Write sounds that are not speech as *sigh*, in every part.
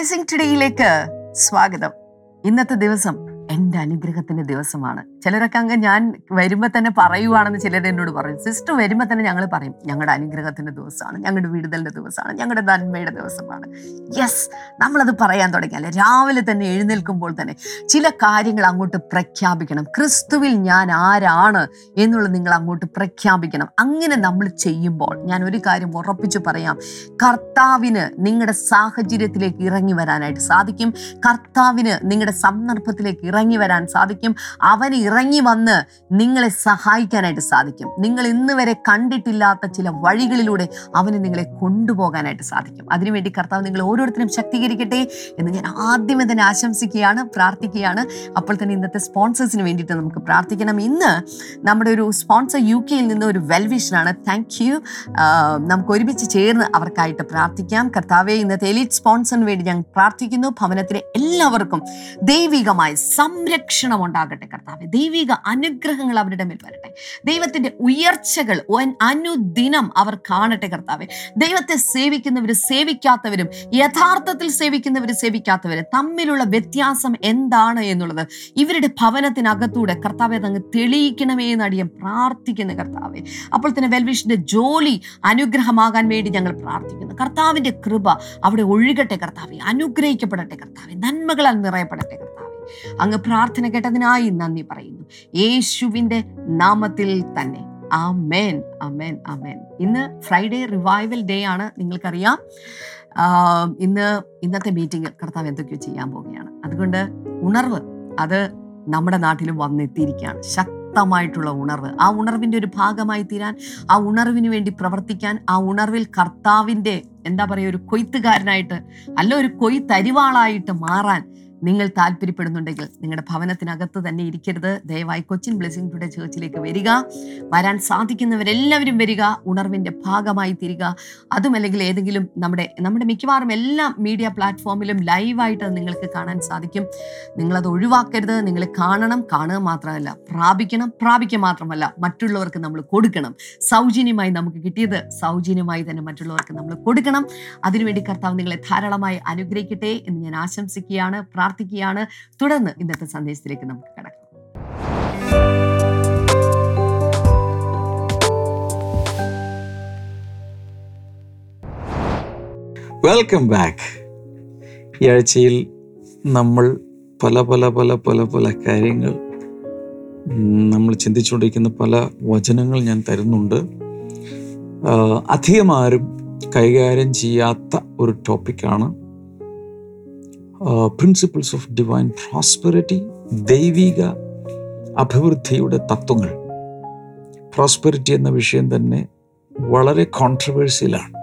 Blessing ടുഡേയിലേക്ക് സ്വാഗതം. ഇന്നത്തെ ദിവസം എന്റെ അനുഗ്രഹത്തിന്റെ ദിവസമാണ്. ചിലരൊക്കെ അങ്ങ് ഞാൻ വരുമ്പോൾ തന്നെ പറയുവാണെന്ന് ചിലർ എന്നോട് പറയും. സിസ്റ്റർ വരുമ്പോൾ തന്നെ ഞങ്ങൾ പറയും ഞങ്ങളുടെ അനുഗ്രഹത്തിന്റെ ദിവസമാണ് ഞങ്ങളുടെ വിടുതലിന്റെ ദിവസമാണ് ഞങ്ങളുടെ നന്മയുടെ ദിവസമാണ്. യെസ് നമ്മളത് പറയാൻ തുടങ്ങിയാൽ രാവിലെ തന്നെ എഴുന്നേൽക്കുമ്പോൾ തന്നെ ചില കാര്യങ്ങൾ അങ്ങോട്ട് പ്രഖ്യാപിക്കണം. ക്രിസ്തുവിൽ ഞാൻ ആരാണ് എന്നുള്ളത് നിങ്ങൾ അങ്ങോട്ട് പ്രഖ്യാപിക്കണം. അങ്ങനെ നമ്മൾ ചെയ്യുമ്പോൾ ഞാൻ ഒരു കാര്യം ഉറപ്പിച്ചു പറയാം. കർത്താവിന് നിങ്ങളുടെ സാഹചര്യത്തിലേക്ക് ഇറങ്ങി വരാനായിട്ട് സാധിക്കും. കർത്താവിന് നിങ്ങളുടെ സന്ദർഭത്തിലേക്ക് ഇറങ്ങി വരാൻ സാധിക്കും. അവൻ ഇറങ്ങി വന്ന് നിങ്ങളെ സഹായിക്കാനായിട്ട് സാധിക്കും. നിങ്ങൾ ഇന്ന് വരെ കണ്ടിട്ടില്ലാത്ത ചില വഴികളിലൂടെ അവന് നിങ്ങളെ കൊണ്ടുപോകാനായിട്ട് സാധിക്കും. അതിനുവേണ്ടി കർത്താവ് നിങ്ങൾ ഓരോരുത്തരും ശക്തീകരിക്കട്ടെ എന്ന് ഞാൻ ആദ്യമേ തന്നെ ആശംസിക്കുകയാണ് പ്രാർത്ഥിക്കുകയാണ്. അപ്പോൾ തന്നെ ഇന്നത്തെ സ്പോൺസേഴ്സിന് വേണ്ടിയിട്ട് നമുക്ക് പ്രാർത്ഥിക്കണം. ഇന്ന് നമ്മുടെ ഒരു സ്പോൺസർ യു കെയിൽ നിന്ന് ഒരു വെൽവിഷനാണ് താങ്ക് യു നമുക്ക് ഒരുമിച്ച് ചേർന്ന് അവർക്കായിട്ട് പ്രാർത്ഥിക്കാം. കർത്താവെ ഇന്നത്തെ എലിറ്റ് സ്പോൺസറിന് വേണ്ടി ഞാൻ പ്രാർത്ഥിക്കുന്നു. ഭവനത്തിലെ എല്ലാവർക്കും ദൈവികമായ സംരക്ഷണം ഉണ്ടാകട്ടെ കർത്താവ്. ദൈവിക അനുഗ്രഹങ്ങൾ അവരുടെ മേൽ വരട്ടെ. ദൈവത്തിന്റെ ഉയർച്ചകൾ അനുദിനം അവർ കാണട്ടെ കർത്താവെ. ദൈവത്തെ സേവിക്കുന്നവരും സേവിക്കാത്തവരും യഥാർത്ഥത്തിൽ സേവിക്കുന്നവരും സേവിക്കാത്തവരും തമ്മിലുള്ള വ്യത്യാസം എന്താണ് എന്നുള്ളത് ഇവരുടെ ഭവനത്തിനകത്തൂടെ കർത്താവെ അങ്ങ് തെളിയിക്കണമേ എന്ന് അടിയം പ്രാർത്ഥിക്കുന്നു കർത്താവെ. അപ്പോൾ തന്നെ വെൽവിഷിന്റെ ജോലി അനുഗ്രഹമാകാൻ വേണ്ടി ഞങ്ങൾ പ്രാർത്ഥിക്കുന്നു. കർത്താവിന്റെ കൃപ അവിടെ ഒഴുകട്ടെ കർത്താവെ. അനുഗ്രഹിക്കപ്പെടട്ടെ കർത്താവെ. നന്മകളാൽ നിറയപ്പെടട്ടെ അങ്ങ് പ്രാർത്ഥന കേട്ടതിനായി നന്ദി പറയുന്നു. യേശുവിന്റെ നാമത്തിൽ തന്നെ. ആമേൻ. അമേൻ അമേൻ ഇന്ന് ഫ്രൈഡേ റിവൈവൽ ഡേ ആണ്. നിങ്ങൾക്കറിയാം. ഇന്ന് ഇന്നത്തെ മീറ്റിംഗ് കർത്താവ് എന്തൊക്കെയോ ചെയ്യാൻ പോവുകയാണ്. അതുകൊണ്ട് ഉണർവ് അത് നമ്മുടെ നാട്ടിലും വന്നെത്തിയിരിക്കുകയാണ്. ശക്തമായിട്ടുള്ള ഉണർവ്. ആ ഉണർവിന്റെ ഒരു ഭാഗമായി തീരാൻ ആ ഉണർവിന് വേണ്ടി പ്രവർത്തിക്കാൻ ആ ഉണർവിൽ കർത്താവിന്റെ എന്താ പറയുക ഒരു കൊയ്ത്തുകാരനായിട്ട് അല്ല ഒരു കൊയ്ത്തരിവാളായിട്ട് മാറാൻ നിങ്ങൾ താല്പര്യപ്പെടുന്നുണ്ടെങ്കിൽ നിങ്ങളുടെ ഭവനത്തിനകത്ത് തന്നെ ഇരിക്കരുത്. ദയവായി കൊച്ചിൻ ബ്ലെസ്സിംഗ് ടുഡേ ചേർച്ചിലേക്ക് വരിക. വരാൻ സാധിക്കുന്നവരെല്ലാവരും വരിക. ഉണർവിന്റെ ഭാഗമായി തീരുക. അതുമല്ലെങ്കിൽ ഏതെങ്കിലും നമ്മുടെ നമ്മുടെ മിക്കവാറും എല്ലാ മീഡിയ പ്ലാറ്റ്ഫോമിലും ലൈവായിട്ട് നിങ്ങൾക്ക് കാണാൻ സാധിക്കും. നിങ്ങളത് ഒഴിവാക്കരുത്. നിങ്ങൾ കാണണം. കാണുക മാത്രമല്ല പ്രാപിക്കണം. പ്രാപിക്കുക മാത്രമല്ല മറ്റുള്ളവർക്ക് നമ്മൾ കൊടുക്കണം. സൗജന്യമായി നമുക്ക് കിട്ടിയത് സൗജന്യമായി തന്നെ മറ്റുള്ളവർക്ക് നമ്മൾ കൊടുക്കണം. അതിനുവേണ്ടി കർത്താവ് നിങ്ങളെ ധാരാളമായി അനുഗ്രഹിക്കട്ടെ എന്ന് ഞാൻ ആശംസിക്കുകയാണ്. പ്രാർത്ഥിക്കുകയാണ്. തുടർന്ന് ഇന്നത്തെ സന്ദേശത്തിലേക്ക് നമുക്ക് കടക്കാം. വെൽക്കം ബാക്ക് ഈ ആഴ്ചയിൽ നമ്മൾ പല പല പല പല പല കാര്യങ്ങൾ നമ്മൾ ചിന്തിച്ചുകൊണ്ടിരിക്കുന്ന പല വചനങ്ങൾ ഞാൻ തരുന്നുണ്ട്. അധികമാരും കൈകാര്യം ചെയ്യാത്ത ഒരു ടോപ്പിക്കാണ് പ്രിൻസിപ്പിൾസ് ഓഫ് ഡിവൈൻ പ്രോസ്പെറിറ്റി ദൈവിക അഭിവൃദ്ധിയുടെ തത്വങ്ങൾ. പ്രോസ്പെറിറ്റി എന്ന വിഷയം തന്നെ വളരെ കോൺട്രവേഴ്സിയലാണ്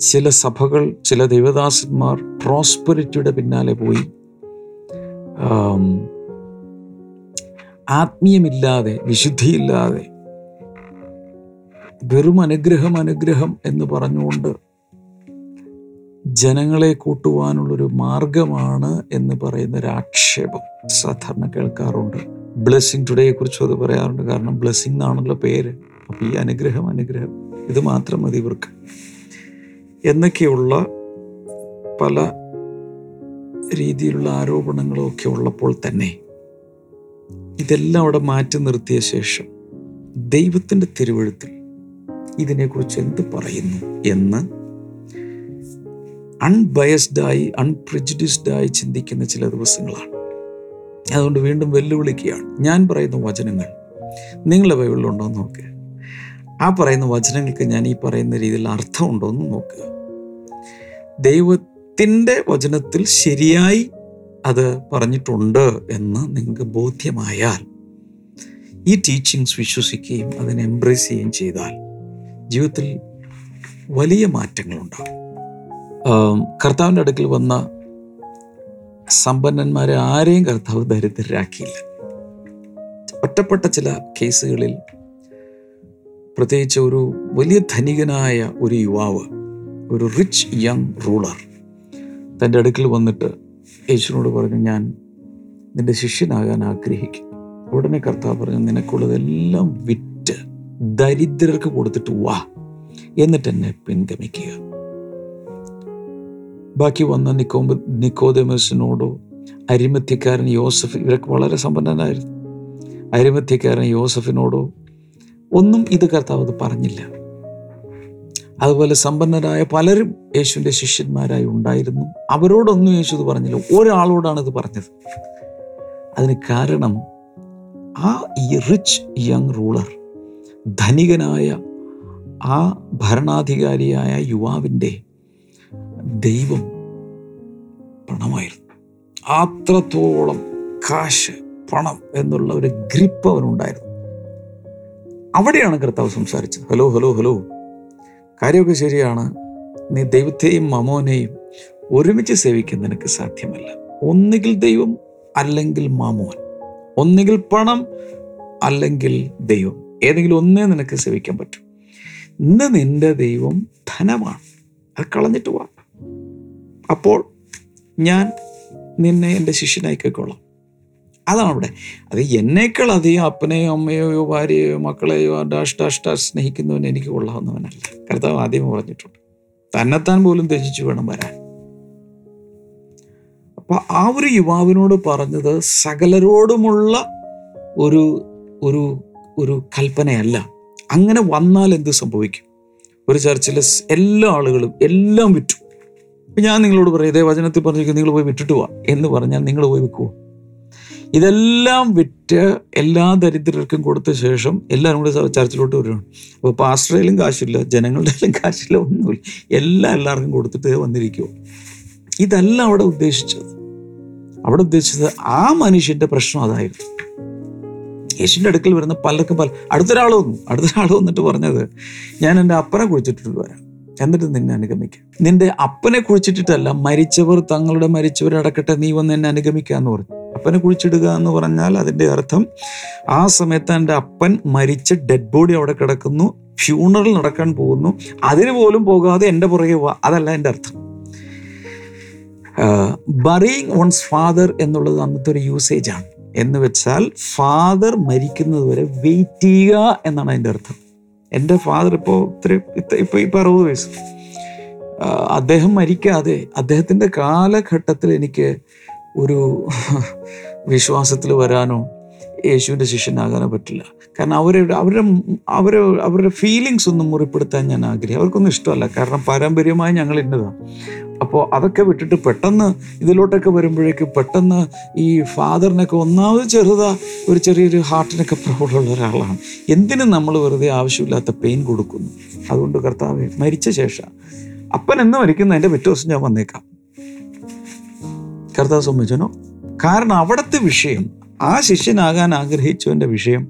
ചില സഭകൾ ചില ദൈവദാസന്മാർ പ്രോസ്പെരിറ്റിയുടെ പിന്നാലെ പോയി ആത്മീയമില്ലാതെ വിശുദ്ധിയില്ലാതെ വെറും അനുഗ്രഹം അനുഗ്രഹം എന്ന് പറഞ്ഞുകൊണ്ട് ജനങ്ങളെ കൂട്ടുവാനുള്ളൊരു മാർഗമാണ് എന്ന് പറയുന്ന ഒരു ആക്ഷേപം സാധാരണ കേൾക്കാറുണ്ട്. ബ്ലെസ്സിങ് ടുഡേയെ കുറിച്ചും അത് പറയാറുണ്ട്. കാരണം ബ്ലെസ്സിങ് എന്നാണല്ലോ പേര്. അപ്പം ഈ അനുഗ്രഹം അനുഗ്രഹം. ഇത് മാത്രം മതി ഇവർക്ക്. എന്നൊക്കെയുള്ള പല രീതിയിലുള്ള ആരോപണങ്ങളും ഒക്കെ ഉള്ളപ്പോൾ തന്നെ ഇതെല്ലാം അവിടെ മാറ്റി നിർത്തിയ ശേഷം ദൈവത്തിന്റെ തിരുവഴുത്തിൽ ഇതിനെക്കുറിച്ച് എന്ത് പറയുന്നു എന്ന് അൺബയസ്ഡായി അൺപ്രജുഡിസ്ഡായി ചിന്തിക്കുന്ന ചില ദിവസങ്ങളാണ്. അതുകൊണ്ട് വീണ്ടും വെല്ലുവിളിക്കുകയാണ്. ഞാൻ പറയുന്ന വചനങ്ങൾ നിങ്ങളുടെ ബൈബിളിലുണ്ടോ എന്ന് നോക്കുക ആ പറയുന്ന വചനങ്ങൾക്ക് ഞാൻ ഈ പറയുന്ന രീതിയിൽ അർത്ഥമുണ്ടോ എന്ന് നോക്കുക ദൈവത്തിന്റെ വചനത്തിൽ ശരിയായി അത് പറഞ്ഞിട്ടുണ്ട് എന്ന് നിങ്ങൾക്ക് ബോധ്യമായാൽ ഈ ടീച്ചിങ്സ് വിശ്വസിക്കുകയും അതിനെ എംബ്രേസ് ചെയ്യുകയും ചെയ്താൽ ജീവിതത്തിൽ വലിയ മാറ്റങ്ങളുണ്ടാകും. കർത്താവിന്റെ അടുക്കൽ വന്ന സമ്പന്നന്മാരെ ആരെയും കർത്താവ് ദരിദ്രരാക്കിയില്ല. ഒറ്റപ്പെട്ട ചില കേസുകളിൽ പ്രത്യേകിച്ച് ഒരു വലിയ ധനികനായ ഒരു യുവാവ് ഒരു റിച്ച് യങ് റൂളർ തന്റെ അടുക്കൽ വന്നിട്ട് യേശുവിനോട് പറഞ്ഞു ഞാൻ നിന്റെ ശിഷ്യനാകാൻ ആഗ്രഹിക്കും ഉടനെ കർത്താവ് പറഞ്ഞു നിനക്കുള്ളതെല്ലാം വിറ്റ് ദരിദ്രർക്ക് കൊടുത്തിട്ട് വാ എന്നിട്ട് എന്നെ പിൻഗമിക്കുക. ബാക്കി വന്ന നിക്കോമ്പ നിക്കോദമസിനോടോ അരിമത്യക്കാരൻ യോസഫ് ഇവരൊക്കെ വളരെ സമ്പന്നനായിരുന്നു. അരിമത്യക്കാരൻ യോസഫിനോടോ ഒന്നും ഇത് കർത്താവ് പറഞ്ഞില്ല. അതുപോലെ സമ്പന്നരായ പലരും യേശുവിന്റെ ശിഷ്യന്മാരായി ഉണ്ടായിരുന്നു. അവരോടൊന്നും യേശു ഇത് പറഞ്ഞില്ല. ഒരാളോടാണ് ഇത് പറഞ്ഞത്. അതിന് കാരണം ആ ഈ റിച്ച് യങ് റൂളർ ധനികനായ ആ ഭരണാധികാരിയായ യുവാവിന്റെ ദൈവം പണമായിരുന്നു. അത്രത്തോളം കാശ് പണം എന്നുള്ള ഒരു ഗ്രിപ്പ് അവനുണ്ടായിരുന്നു. അവിടെയാണ് കർത്താവ് സംസാരിച്ചത്. Hello hello hello. കാര്യമൊക്കെ ശരിയാണ്. നീ ദൈവത്തെയും മാമോനെയും ഒരുമിച്ച് സേവിക്കാൻ നിനക്ക് സാധ്യമല്ല. ഒന്നുകിൽ ദൈവം അല്ലെങ്കിൽ മാമോൻ. ഒന്നുകിൽ പണം അല്ലെങ്കിൽ ദൈവം. ഏതെങ്കിലും ഒന്നേ നിനക്ക് സേവിക്കാൻ പറ്റും. ഇന്ന് നിന്റെ ദൈവം ധനമാണ്. അത് കളഞ്ഞിട്ട് പോവാ അപ്പോൾ ഞാൻ നിന്നെ എന്റെ ശിഷ്യനായിക്കൊള്ളാം അതാണ് അവിടെ. അത് എന്നേക്കാൾ അധികം അപ്പനെയോ അമ്മയോയോ ഭാര്യയോ മക്കളെയോ ഡാഷ് സ്നേഹിക്കുന്നവൻ എനിക്ക് കൊള്ളാവുന്നവനല്ല. കർത്താവ് ആദ്യം പറഞ്ഞിട്ടുണ്ട് തന്നെത്താൻ പോലും ത്യജിച്ചു വേണം വരാൻ. അപ്പൊ ആ ഒരു യുവാവിനോട് പറഞ്ഞത് സകലരോടുമുള്ള ഒരു ഒരു ഒരു കൽപ്പനയല്ല. അങ്ങനെ വന്നാൽ എന്ത് സംഭവിക്കും? ഒരു ചർച്ചിലെ എല്ലാ ആളുകളും എല്ലാം വിറ്റു. ഞാൻ നിങ്ങളോട് പറയും ഇതേ വചനത്തിൽ പറഞ്ഞിരിക്കും നിങ്ങൾ പോയി വിട്ടിട്ട് പോവാം എന്ന് പറഞ്ഞാൽ നിങ്ങൾ പോയി വിൽക്കുമോ ഇതെല്ലാം വിറ്റ് എല്ലാ ദരിദ്രർക്കും കൊടുത്ത ശേഷം എല്ലാവരും കൂടി ചർച്ചിലോട്ട് വരുവാണ് അപ്പോൾ പാസ്റ്ററയിലും കാശില്ല ജനങ്ങളുടെ കയ്യിലും കാശില്ല ഒന്നുമില്ല. എല്ലാം എല്ലാവർക്കും കൊടുത്തിട്ട് വന്നിരിക്കുമോ ഇതല്ല അവിടെ ഉദ്ദേശിച്ചത്. അവിടെ ഉദ്ദേശിച്ചത് ആ മനുഷ്യന്റെ പ്രശ്നം അതായിരുന്നു. യേശുവിന്റെ അടുക്കൽ വരുന്ന പലർക്കും പല അടുത്തൊരാൾ വന്നു. അടുത്തൊരാൾ വന്നിട്ട് പറഞ്ഞത് ഞാൻ എന്റെ അപ്പനെ കുഴിച്ചിട്ടിട്ട് വരാം. എന്നിട്ട് നിന്നെ അനുഗമിക്കുക നിന്റെ അപ്പനെ കുഴിച്ചിട്ടിട്ടല്ല മരിച്ചവർ തങ്ങളുടെ മരിച്ചവരടക്കട്ടെ നീ വന്ന് എന്നെ അനുഗമിക്കുക എന്ന് പറഞ്ഞു. അപ്പനെ കുഴിച്ചിടുക എന്ന് പറഞ്ഞാൽ അതിന്റെ അർത്ഥം ആ സമയത്ത് എന്റെ അപ്പൻ മരിച്ച ഡെഡ് ബോഡി അവിടെ കിടക്കുന്നു ഫ്യൂണറൽ നടക്കാൻ പോകുന്നു അതിന് പോലും പോകാതെ എന്റെ പുറകെ പോവാ. അതല്ല എന്റെ അർത്ഥം. ബറിയിങ് വൺസ് ഫാദർ എന്നുള്ളത് അന്നത്തെ ഒരു യൂസേജ് ആണ്. എന്ന് വെച്ചാൽ ഫാദർ മരിക്കുന്നത് വരെ വെയിറ്റ് ചെയ്യുക എന്നാണ് അതിന്റെ അർത്ഥം. എന്റെ ഫാദർ ഇപ്പോൾ ഇത്ര ഇപ്പൊ ഇപ്പോൾ അറുപത് വയസ്സ്. അദ്ദേഹം മരിക്കാതെ അദ്ദേഹത്തിന്റെ കാലഘട്ടത്തിൽ എനിക്ക് ഒരു *laughs* വിശ്വാസത്തിൽ വരാനോ യേശുവിന്റെ ശിഷ്യനാകാനോ പറ്റില്ല. കാരണം അവരുടെ അവരുടെ അവരെ അവരുടെ ഫീലിങ്സ് ഒന്നും മുറിപ്പെടുത്താൻ ഞാൻ ആഗ്രഹം അവർക്കൊന്നും ഇഷ്ടമല്ല. കാരണം പാരമ്പര്യമായി ഞങ്ങൾ ഇന്നതാണ് അപ്പോൾ അതൊക്കെ വിട്ടിട്ട് പെട്ടെന്ന് ഇതിലോട്ടൊക്കെ വരുമ്പോഴേക്ക് പെട്ടെന്ന് ഈ ഫാദറിനൊക്കെ ഒന്നാമത് ചെറുതാ ഒരു ചെറിയൊരു ഹാർട്ടിനൊക്കെ പ്രോബ്ലമുള്ള ഒരാളാണ്. എന്തിനും നമ്മൾ വെറുതെ ആവശ്യമില്ലാത്ത പെയിൻ കൊടുക്കുന്നു. അതുകൊണ്ട് കർത്താവ് മരിച്ച ശേഷം അപ്പൻ എന്ന് മരിക്കുന്ന എന്റെ പിറ്റേ ദിവസം ഞാൻ വന്നേക്കാം. കർത്താവ് സമ്മതിച്ചനോ കാരണം അവിടുത്തെ വിഷയം ആ ശിഷ്യനാകാൻ ആഗ്രഹിച്ചവന്റെ വിഷയം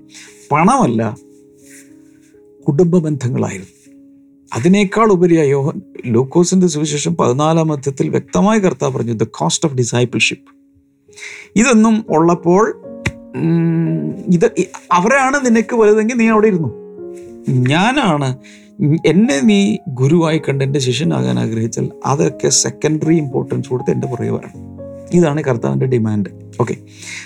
പണമല്ല കുടുംബ ബന്ധങ്ങളായിരുന്നു അതിനേക്കാൾ ഉപരിയായി യോഹൻ ലൂക്കോസിന്റെ സുവിശേഷം പതിനാലാം അധ്യത്തിൽ വ്യക്തമായി കർത്താവ് പറഞ്ഞു ദ കോസ്റ്റ് ഓഫ് ഡിസൈപ്പിൾഷിപ്പ് ഇതൊന്നും ഉള്ളപ്പോൾ ഇത് അവരാണ് നിനക്ക് വലുതെങ്കിൽ നീ അവിടെ ഇരുന്നു? ഞാനാണ് എന്നെ നീ ഗുരുവായി കണ്ട് എന്റെ ശിഷ്യനാകാൻ ആഗ്രഹിച്ചാൽ അതൊക്കെ സെക്കൻഡറി ഇമ്പോർട്ടൻസ് കൊടുത്ത് എന്റെ പുറകെ വരണം. ഇതാണ് കർത്താവിന്റെ ഡിമാൻഡ്. ഓക്കെ.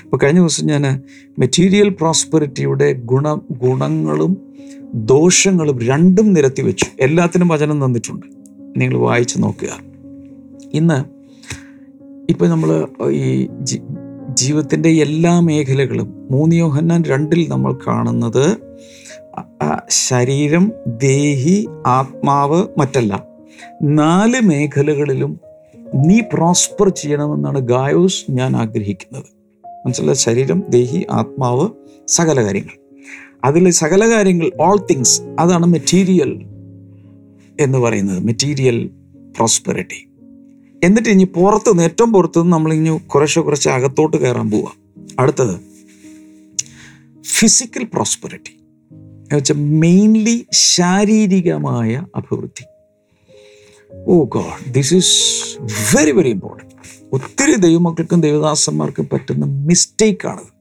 അപ്പോൾ കഴിഞ്ഞ ദിവസം ഞാൻ മെറ്റീരിയൽ പ്രോസ്പെറിറ്റിയുടെ ഗുണ ഗുണങ്ങളും ദോഷങ്ങളും രണ്ടും നിരത്തി വെച്ചു. എല്ലാത്തിനും വചനം തന്നിട്ടുണ്ട്. നിങ്ങൾ വായിച്ച് നോക്കുക. ഇന്ന് ഇപ്പം നമ്മൾ ഈ ജീവിതത്തിന്റെ എല്ലാ മേഖലകളും മൂന്ന് യോഹന്നാൻ രണ്ടിൽ നമ്മൾ കാണുന്നത് ശരീരം ദേഹി ആത്മാവ് മറ്റെല്ലാം. നാല് മേഖലകളിലും നീ പ്രോസ്പർ ചെയ്യണമെന്നാണ് ഗായോസ് ഞാൻ ആഗ്രഹിക്കുന്നത്. മനസ്സിലായ ശരീരം ദേഹി ആത്മാവ് സകല കാര്യങ്ങൾ. അതിൽ സകല കാര്യങ്ങൾ ഓൾ തിങ്സ് അതാണ് മെറ്റീരിയൽ എന്ന് പറയുന്നത്. മെറ്റീരിയൽ പ്രോസ്പെറിറ്റി എന്നിട്ട് ഇനി പുറത്ത് നിന്ന് ഏറ്റവും പുറത്ത് നിന്ന് നമ്മളിഞ്ഞു കുറേശ്ശെ കുറച്ച് അകത്തോട്ട് കയറാൻ പോവുക അടുത്തത് ഫിസിക്കൽ പ്രോസ്പെറിറ്റി എന്ന് വെച്ചാൽ മെയിൻലി ശാരീരികമായ അഭിവൃദ്ധി. ഓ God this is very very important ഒത്തിരി ദൈവമക്കൾക്കും ദൈവദാസന്മാർക്കും പറ്റുന്ന മിസ്റ്റേക്കാണിത്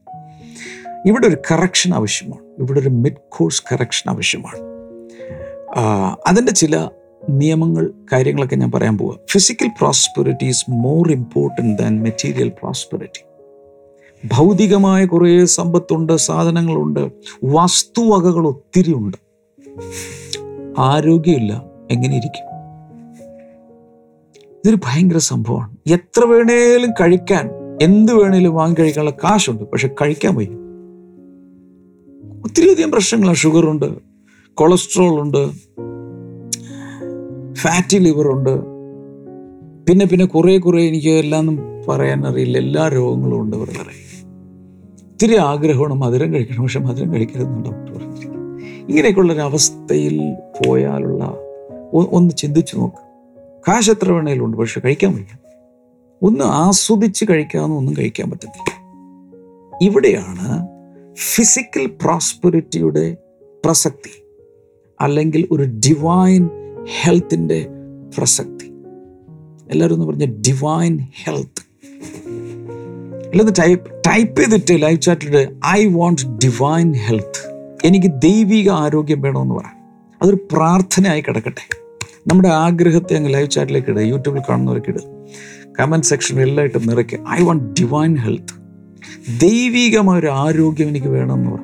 ഇവിടെ ഒരു കറക്ഷൻ ആവശ്യമാണ്. ഇവിടെ ഒരു മിഡ് കോഴ്സ് കറക്ഷൻ ആവശ്യമാണ് അതിന്റെ ചില നിയമങ്ങൾ കാര്യങ്ങളൊക്കെ ഞാൻ പറയാൻ പോവുക physical prosperity is more important than material prosperity ഭൗതികമായ കുറേ സമ്പത്തുണ്ട് സാധനങ്ങളുണ്ട് വസ്തുവകകൾ ഒത്തിരി ഉണ്ട് ആരോഗ്യമില്ല എങ്ങനെ ഇരിക്കും? ഇതൊരു ഭയങ്കര സംഭവമാണ്. എത്ര വേണേലും കഴിക്കാൻ എന്ത് വേണേലും വാങ്ങി കഴിക്കാനുള്ള കാശുണ്ട് പക്ഷെ കഴിക്കാൻ വയ്യ. ഒത്തിരിയധികം പ്രശ്നങ്ങളാണ്. ഷുഗറുണ്ട് കൊളസ്ട്രോൾ ഉണ്ട് ഫാറ്റി ലിവർ ഉണ്ട് പിന്നെ പിന്നെ കുറേ കുറേ എനിക്ക് എല്ലാം പറയാൻ അറിയില്ല. എല്ലാ രോഗങ്ങളും ഉണ്ട് പറയും ഒത്തിരി ആഗ്രഹമാണ് മധുരം കഴിക്കണം പക്ഷെ മധുരം കഴിക്കരുതെന്നുണ്ട് ഡോക്ടർ പറഞ്ഞിരിക്കുന്നത്. ഇങ്ങനെയൊക്കെയുള്ള ഒരു അവസ്ഥയിൽ പോയാലുള്ള ഒന്ന് ചിന്തിച്ചു നോക്ക്. കാശ് എത്ര വേണേലും ഉണ്ട് പക്ഷെ കഴിക്കാൻ വയ്യ. ഒന്ന് ആസ്വദിച്ച് കഴിക്കാമെന്ന് ഒന്നും കഴിക്കാൻ പറ്റത്തില്ല. ഇവിടെയാണ് ഫിസിക്കൽ പ്രോസ്പെരിറ്റിയുടെ പ്രസക്തി അല്ലെങ്കിൽ ഒരു ഡിവൈൻ ഹെൽത്തിന്റെ പ്രസക്തി. എല്ലാവരും ഒന്ന് പറഞ്ഞ ഡിവൈൻ ഹെൽത്ത് അല്ലെന്ന് ടൈപ്പ് ടൈപ്പ് ചെയ്തിട്ട് ലൈവ് ചാറ്റിൽ ഐ വോണ്ട് ഡിവൈൻ ഹെൽത്ത് എനിക്ക് ദൈവിക ആരോഗ്യം വേണമെന്ന് പറയാം. അതൊരു പ്രാർത്ഥനയായി കിടക്കട്ടെ. നമ്മുടെ ആഗ്രഹത്തെ അങ്ങ് ലൈവ് ചാറ്റിലേക്ക് ഇടുക യൂട്യൂബിൽ കാണുന്നവർക്ക് ഇടുക കമന്റ് സെക്ഷനിൽ എല്ലായിട്ടും നിറയ്ക്കുക ഐ വാണ്ട് ഡിവൈൻ ഹെൽത്ത് ദൈവികമായ ഒരു ആരോഗ്യം എനിക്ക് വേണമെന്ന് പറ.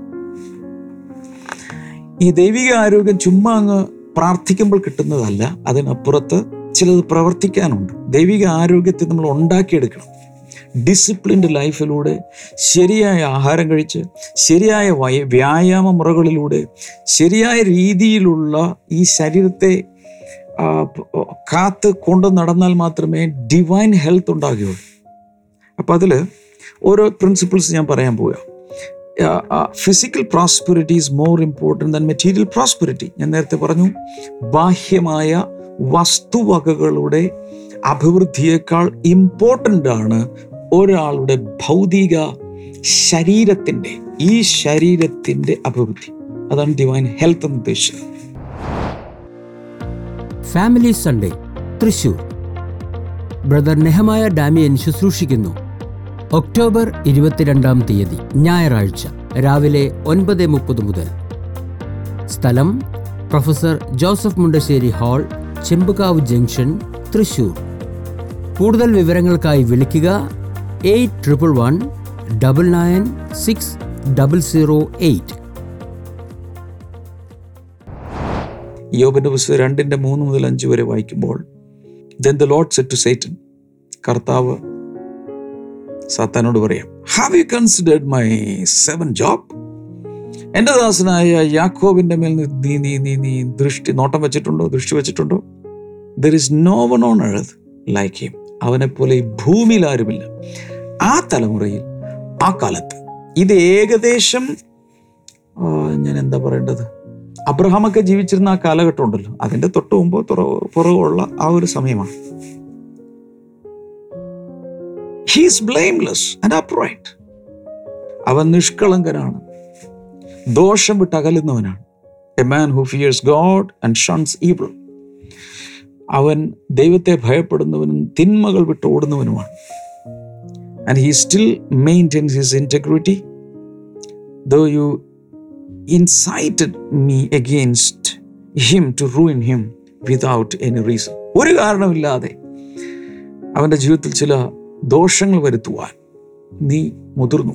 ഈ ദൈവിക ആരോഗ്യം ചുമ്മാ അങ്ങ് പ്രാർത്ഥിക്കുമ്പോൾ കിട്ടുന്നതല്ല അതിനപ്പുറത്ത് ചിലത് പ്രവർത്തിക്കാനുണ്ട്. ദൈവിക ആരോഗ്യത്തെ നമ്മൾ ഉണ്ടാക്കിയെടുക്കണം. ഡിസിപ്ലിൻഡ് ലൈഫിലൂടെ ശരിയായ ആഹാരം കഴിച്ച് ശരിയായ വയ വ്യായാമ മുറകളിലൂടെ ശരിയായ രീതിയിലുള്ള ഈ ശരീരത്തെ കാത്ത് കൊണ്ട് നടന്നാൽ മാത്രമേ ഡിവൈൻ ഹെൽത്ത് ഉണ്ടാകുകയുള്ളൂ. അപ്പോൾ അതിൽ ഓരോ പ്രിൻസിപ്പിൾസ് ഞാൻ പറയാൻ പോവുക. Physical prosperity is more important than material prosperity ഞാൻ നേരത്തെ പറഞ്ഞു ബാഹ്യമായ വസ്തുവകകളുടെ അഭിവൃദ്ധിയേക്കാൾ ഇമ്പോർട്ടന്റ് ആണ് ഒരാളുടെ ഭൗതിക ശരീരത്തിന്റെ ഈ ശരീരത്തിന്റെ അഭിവൃദ്ധി. അതാണ് ഡിവൈൻ ഹെൽത്ത് എന്ന് ഉദ്ദേശിച്ചത്. Family Sunday Thrissur. Brother Nehemiah Damian ശുശ്രൂഷിക്കുന്നു. October ഇരുപത്തിരണ്ടാം തീയതി ഞായറാഴ്ച രാവിലെ ഒൻപത് മുപ്പത് മുതൽ. സ്ഥലം professor Joseph Mundassery hall Chembukavu junction Thrissur. കൂടുതൽ വിവരങ്ങൾക്കായി വിളിക്കുക eight triple one double nine six double zero eight. യോബിന്റെ പുസ്തകം രണ്ടിന്റെ മൂന്ന് മുതൽ അഞ്ച് വരെ വായിക്കുമ്പോൾ then the Lord said to Satan കർത്താവ് സാത്താനോട് പറയാം have you considered my seven Job എന്റെ ദാസനായ യാക്കോബിന്റെ മേൽ നീ- നീ നീ നീ ദൃഷ്ടി നോട്ടം വെച്ചിട്ടുണ്ടോ? ദൃഷ്ടി വെച്ചിട്ടുണ്ടോ? There is no one on earth like him അവനെപ്പോലെ പോലെ ഈ ഭൂമിയിൽ ആരുമില്ല. ആ തലമുറയിൽ ആ കാലത്ത് ഇത് ഏകദേശം ഞാൻ എന്താ പറയേണ്ടത്? അബ്രഹാമൊക്കെ ജീവിച്ചിരുന്ന ആ കാലഘട്ടം ഉണ്ടല്ലോ. അതിന്റെ തൊട്ട് മുമ്പ് പുറകുള്ള ആ ഒരു സമയമാണ്. ഹീസ് ബ്ലെയിംലെസ് ആൻഡ് അവൻ നിഷ്കളങ്കനാണ്. ദോഷം വിട്ട് അകലുന്നവനാണ്. A man who fears God and shuns evil അവൻ ദൈവത്തെ ഭയപ്പെടുന്നവനും തിന്മകൾ വിട്ട് ഓടുന്നവനുമാണ്. And he still maintains his integrity though you incited me against him to ruin him without any reason ഒരു കാരണമില്ലാതെ അവന്റെ ജീവിതത്തിൽ ചില ദോഷങ്ങൾ വരുത്തുവാൻ നീ മുതിർന്നു.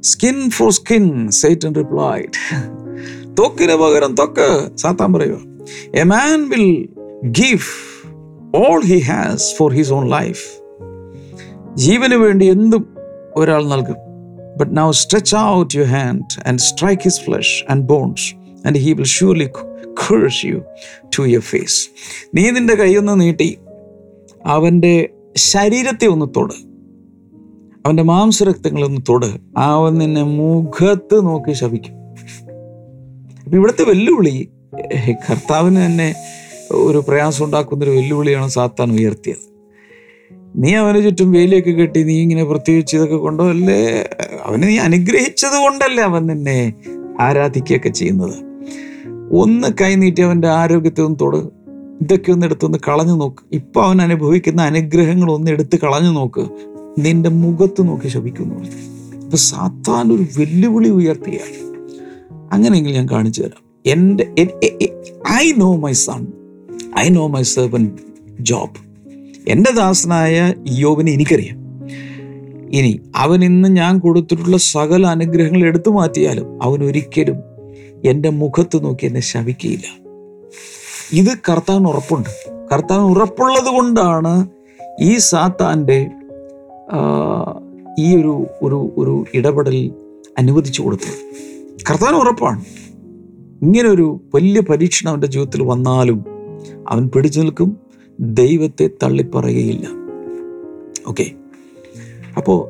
Skin for skin Satan replied തൊക്കിന് പകരം തൊക്ക് സാത്താൻ പറയുക. A man will give all he has for his own life ജീവന് വേണ്ടി എന്തും ഒരാൾ നൽകും. But now stretch out your hand and strike his flesh and bones, and he will surely curse you to your face. നീ നിന്റെ കൈയൊന്ന് നീട്ടി അവന്റെ ശരീരത്തെ ഒന്ന് തൊട്. അവന്റെ മാംസരക്തങ്ങളൊന്ന് തൊട്. അവൻ നിന്നെ മുഖത്ത് നോക്കി ശപിക്കും. അപ്പം ഇവിടുത്തെ വെല്ലുവിളി കർത്താവിന് തന്നെ ഒരു പ്രയാസം ഉണ്ടാക്കുന്നൊരു വെല്ലുവിളിയാണ് സാത്താൻ ഉയർത്തിയത്. നീ അവന് ചുറ്റും വേലിയൊക്കെ കെട്ടി നീ ഇങ്ങനെ പ്രത്യേകിച്ച് ഇതൊക്കെ കൊണ്ടോ അല്ലേ അവനെ നീ അനുഗ്രഹിച്ചത് കൊണ്ടല്ലേ അവൻ നിന്നെ ആരാധിക്കുകയൊക്കെ ചെയ്യുന്നത്. ഒന്ന് കൈ നീട്ടി അവന്റെ ആരോഗ്യത്തെ ഒന്ന് തൊട്. ഇതൊക്കെ ഒന്ന് എടുത്തൊന്ന് കളഞ്ഞു നോക്ക്. ഇപ്പം അവൻ അനുഭവിക്കുന്ന അനുഗ്രഹങ്ങൾ ഒന്ന് എടുത്ത് കളഞ്ഞു നോക്ക്. നിന്റെ മുഖത്ത് നോക്കി ശപിക്കുന്നു അപ്പൊ സാത്താൻ ഒരു വെല്ലുവിളി ഉയർത്തുകയാണ് അങ്ങനെയെങ്കിൽ ഞാൻ കാണിച്ചു തരാം. എന്റെ I know my son I know my servant Job എന്റെ ദാസനായ യോബിനെ എനിക്കറിയാം. ഇനി അവൻ ഇന്ന് ഞാൻ കൊടുത്തിട്ടുള്ള സകല അനുഗ്രഹങ്ങൾ എടുത്തു മാറ്റിയാലും അവൻ ഒരിക്കലും എന്റെ മുഖത്ത് നോക്കി എന്നെ ശവിക്കുകയില്ല ഇത് കർത്താവിന് ഉറപ്പുണ്ട്. കർത്താവിന് ഉറപ്പുള്ളത് കൊണ്ടാണ് ഈ സാത്താന്റെ ഈ ഒരു ഒരു ഒരു ഇടപെടൽ അനുവദിച്ചു കൊടുത്തത്. കർത്താവിന് ഉറപ്പാണ്. ഇങ്ങനൊരു വലിയ പരീക്ഷണം അവന്റെ ജീവിതത്തിൽ വന്നാലും അവൻ പിടിച്ചു നിൽക്കും ദൈവത്തെ തള്ളിപ്പറയുകയില്ല. ഓക്കെ അപ്പോൾ